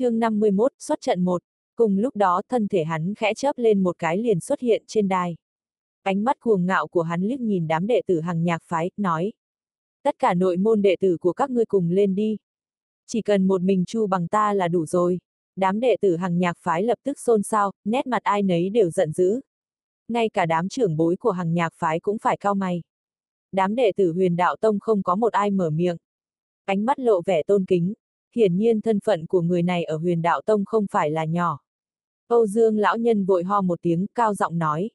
chương 51, xuất trận 1. Cùng lúc đó thân thể hắn khẽ chớp lên một cái liền xuất hiện trên đài. Ánh mắt cuồng ngạo của hắn liếc nhìn đám đệ tử hàng nhạc phái, nói. Tất cả nội môn đệ tử của các ngươi cùng lên đi. Chỉ cần một mình chu bằng ta là đủ rồi. Đám đệ tử hàng nhạc phái lập tức xôn xao, nét mặt ai nấy đều giận dữ. Ngay cả đám trưởng bối của hàng nhạc phái cũng phải cao mày. Đám đệ tử huyền đạo tông không có một ai mở miệng. Ánh mắt lộ vẻ tôn kính, hiển nhiên thân phận của người này ở huyền đạo tông không phải là nhỏ. Âu Dương lão nhân vội ho một tiếng, cao giọng nói.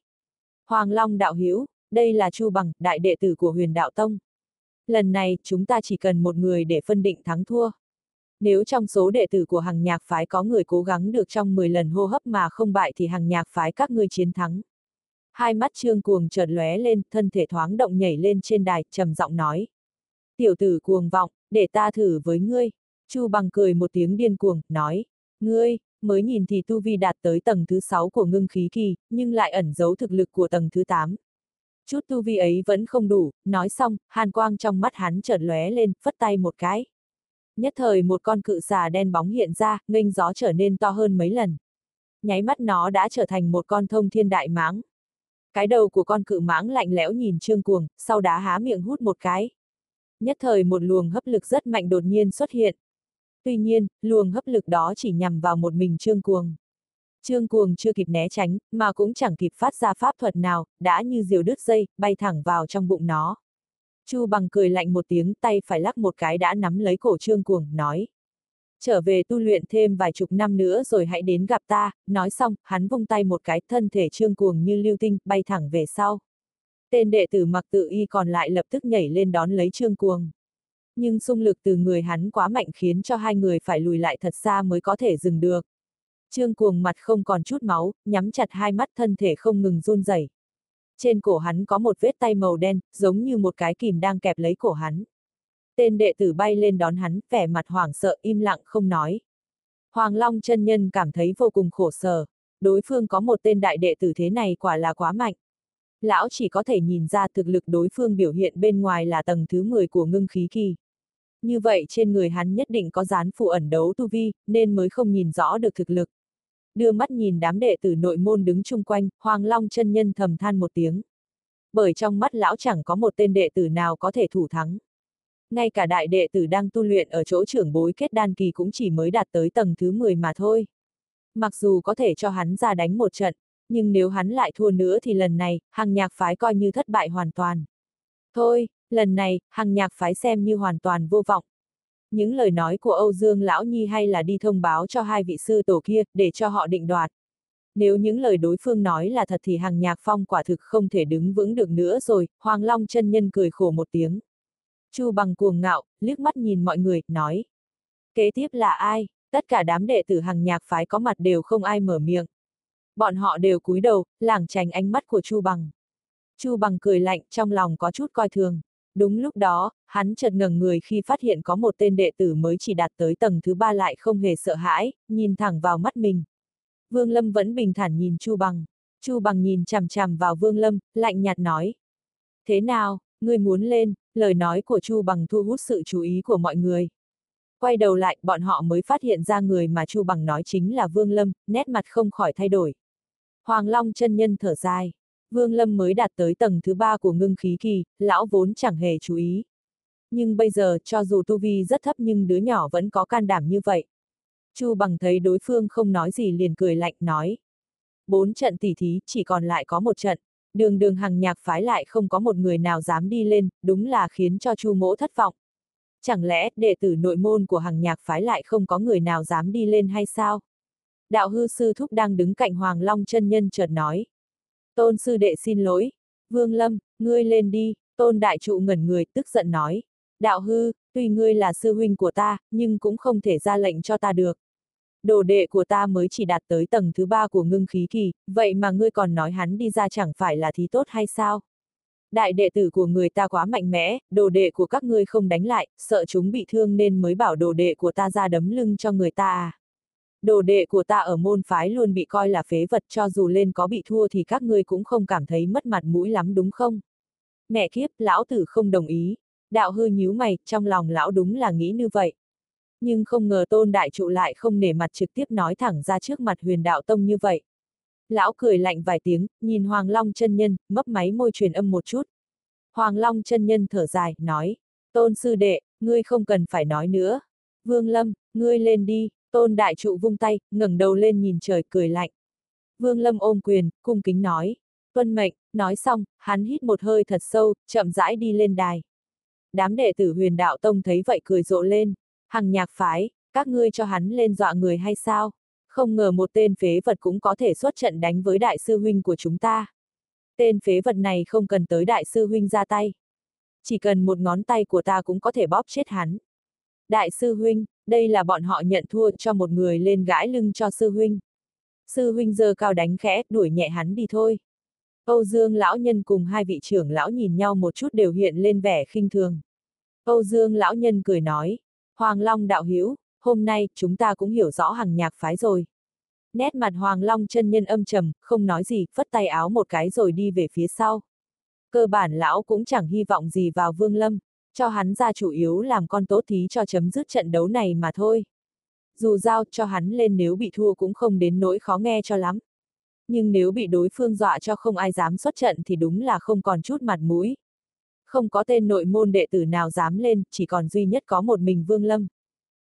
Hoàng Long đạo Hiếu, đây là Chu Bằng, đại đệ tử của huyền đạo tông. Lần này, chúng ta chỉ cần một người để phân định thắng thua. Nếu trong số đệ tử của hàng nhạc phái có người cố gắng được trong 10 lần hô hấp mà không bại thì hàng nhạc phái các ngươi chiến thắng. Hai mắt trương cuồng chợt lóe lên, thân thể thoáng động nhảy lên trên đài, trầm giọng nói. Tiểu tử cuồng vọng, để ta thử với ngươi. Chu bằng cười một tiếng điên cuồng, nói. Ngươi, mới nhìn thì tu vi đạt tới tầng thứ 6 của ngưng khí kỳ, nhưng lại ẩn giấu thực lực của tầng thứ 8. Chút tu vi ấy vẫn không đủ, nói xong, hàn quang trong mắt hắn chợt lóe lên, phất tay một cái. Nhất thời một con cự xà đen bóng hiện ra, nghênh gió trở nên to hơn mấy lần. Nháy mắt nó đã trở thành một con thông thiên đại mãng. Cái đầu của con cự mãng lạnh lẽo nhìn trương cuồng, sau đá há miệng hút một cái. Nhất thời một luồng hấp lực rất mạnh đột nhiên xuất hiện. Tuy nhiên, luồng hấp lực đó chỉ nhằm vào một mình trương cuồng. Trương cuồng chưa kịp né tránh, mà cũng chẳng kịp phát ra pháp thuật nào, đã như diều đứt dây, bay thẳng vào trong bụng nó. Chu bằng cười lạnh một tiếng, tay phải lắc một cái đã nắm lấy cổ trương cuồng, nói. Trở về tu luyện thêm vài chục năm nữa rồi hãy đến gặp ta, nói xong, hắn vung tay một cái, thân thể trương cuồng như lưu tinh, bay thẳng về sau. Tên đệ tử mặc tự y còn lại lập tức nhảy lên đón lấy trương cuồng. Nhưng xung lực từ người hắn quá mạnh khiến cho hai người phải lùi lại thật xa mới có thể dừng được. Trương cuồng mặt không còn chút máu, nhắm chặt hai mắt thân thể không ngừng run rẩy. Trên cổ hắn có một vết tay màu đen, giống như một cái kìm đang kẹp lấy cổ hắn. Tên đệ tử bay lên đón hắn, vẻ mặt hoảng sợ im lặng không nói. Hoàng Long chân nhân cảm thấy vô cùng khổ sở. Đối phương có một tên đại đệ tử thế này quả là quá mạnh. Lão chỉ có thể nhìn ra thực lực đối phương biểu hiện bên ngoài là tầng thứ 10 của ngưng khí kỳ. Như vậy trên người hắn nhất định có dán phụ ẩn đấu tu vi, nên mới không nhìn rõ được thực lực. Đưa mắt nhìn đám đệ tử nội môn đứng chung quanh, Hoàng Long chân nhân thầm than một tiếng. Bởi trong mắt lão chẳng có một tên đệ tử nào có thể thủ thắng. Ngay cả đại đệ tử đang tu luyện ở chỗ trưởng bối kết đan kỳ cũng chỉ mới đạt tới tầng thứ 10 mà thôi. Mặc dù có thể cho hắn ra đánh một trận, nhưng nếu hắn lại thua nữa thì lần này, hàng nhạc phái coi như thất bại hoàn toàn. Thôi, lần này, hàng nhạc phái xem như hoàn toàn vô vọng. Những lời nói của Âu Dương Lão Nhi hay là đi thông báo cho hai vị sư tổ kia, để cho họ định đoạt. Nếu những lời đối phương nói là thật thì hàng nhạc phong quả thực không thể đứng vững được nữa rồi, Hoàng Long chân nhân cười khổ một tiếng. Chu bằng cuồng ngạo, liếc mắt nhìn mọi người, nói. Kế tiếp là ai? Tất cả đám đệ tử hàng nhạc phái có mặt đều không ai mở miệng. Bọn họ đều cúi đầu, lảng tránh ánh mắt của Chu bằng. Chu bằng cười lạnh, trong lòng có chút coi thường. Đúng lúc đó, hắn chợt ngẩng người khi phát hiện có một tên đệ tử mới chỉ đạt tới tầng thứ ba lại không hề sợ hãi, nhìn thẳng vào mắt mình. Vương Lâm vẫn bình thản nhìn Chu Bằng. Chu Bằng nhìn chằm chằm vào Vương Lâm, lạnh nhạt nói. Thế nào, ngươi muốn lên, lời nói của Chu Bằng thu hút sự chú ý của mọi người. Quay đầu lại, bọn họ mới phát hiện ra người mà Chu Bằng nói chính là Vương Lâm, nét mặt không khỏi thay đổi. Hoàng Long chân nhân thở dài. Vương Lâm mới đạt tới tầng thứ ba của ngưng khí kỳ, lão vốn chẳng hề chú ý. Nhưng bây giờ, cho dù tu vi rất thấp nhưng đứa nhỏ vẫn có can đảm như vậy. Chu bằng thấy đối phương không nói gì liền cười lạnh nói. Bốn trận tỷ thí, chỉ còn lại có một trận. Đường đường hàng nhạc phái lại không có một người nào dám đi lên, đúng là khiến cho Chu mỗ thất vọng. Chẳng lẽ, đệ tử nội môn của hàng nhạc phái lại không có người nào dám đi lên hay sao? Đạo hư sư thúc đang đứng cạnh Hoàng Long chân nhân chợt nói. Tôn sư đệ xin lỗi. Vương Lâm, ngươi lên đi, tôn đại trụ ngẩn người, tức giận nói. Đạo hư, tuy ngươi là sư huynh của ta, nhưng cũng không thể ra lệnh cho ta được. Đồ đệ của ta mới chỉ đạt tới tầng thứ ba của ngưng khí kỳ, vậy mà ngươi còn nói hắn đi ra chẳng phải là thí tốt hay sao? Đại đệ tử của người ta quá mạnh mẽ, đồ đệ của các ngươi không đánh lại, sợ chúng bị thương nên mới bảo đồ đệ của ta ra đấm lưng cho người ta à. Đồ đệ của ta ở môn phái luôn bị coi là phế vật cho dù lên có bị thua thì các ngươi cũng không cảm thấy mất mặt mũi lắm đúng không? Mẹ kiếp, lão tử không đồng ý. Đạo hư nhíu mày, trong lòng lão đúng là nghĩ như vậy. Nhưng không ngờ tôn đại trụ lại không nể mặt trực tiếp nói thẳng ra trước mặt huyền đạo tông như vậy. Lão cười lạnh vài tiếng, nhìn Hoàng Long chân nhân, mấp máy môi truyền âm một chút. Hoàng Long chân nhân thở dài, nói, tôn sư đệ, ngươi không cần phải nói nữa. Vương Lâm, ngươi lên đi, tôn đại trụ vung tay, ngẩng đầu lên nhìn trời cười lạnh. Vương Lâm ôm quyền, cung kính nói, tuân mệnh, nói xong, hắn hít một hơi thật sâu, chậm rãi đi lên đài. Đám đệ tử huyền đạo tông thấy vậy cười rộ lên, hằng nhạc phái, các ngươi cho hắn lên dọa người hay sao? Không ngờ một tên phế vật cũng có thể xuất trận đánh với đại sư huynh của chúng ta. Tên phế vật này không cần tới đại sư huynh ra tay. Chỉ cần một ngón tay của ta cũng có thể bóp chết hắn. Đại sư huynh, đây là bọn họ nhận thua cho một người lên gãi lưng cho sư huynh. Sư huynh giờ cao đánh khẽ, đuổi nhẹ hắn đi thôi. Âu Dương lão nhân cùng hai vị trưởng lão nhìn nhau một chút đều hiện lên vẻ khinh thường. Âu Dương lão nhân cười nói, Hoàng Long đạo hữu, hôm nay chúng ta cũng hiểu rõ hàng nhạc phái rồi. Nét mặt Hoàng Long chân nhân âm trầm, không nói gì, phất tay áo một cái rồi đi về phía sau. Cơ bản lão cũng chẳng hy vọng gì vào Vương Lâm, cho hắn ra chủ yếu làm con tố thí cho chấm dứt trận đấu này mà thôi. Dù giao cho hắn lên nếu bị thua cũng không đến nỗi khó nghe cho lắm. Nhưng nếu bị đối phương dọa cho không ai dám xuất trận thì đúng là không còn chút mặt mũi. Không có tên nội môn đệ tử nào dám lên, chỉ còn duy nhất có một mình Vương Lâm.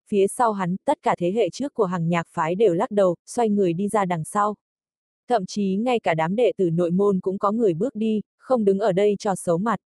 Phía sau hắn, tất cả thế hệ trước của hàng nhạc phái đều lắc đầu, xoay người đi ra đằng sau. Thậm chí ngay cả đám đệ tử nội môn cũng có người bước đi, không đứng ở đây cho xấu mặt.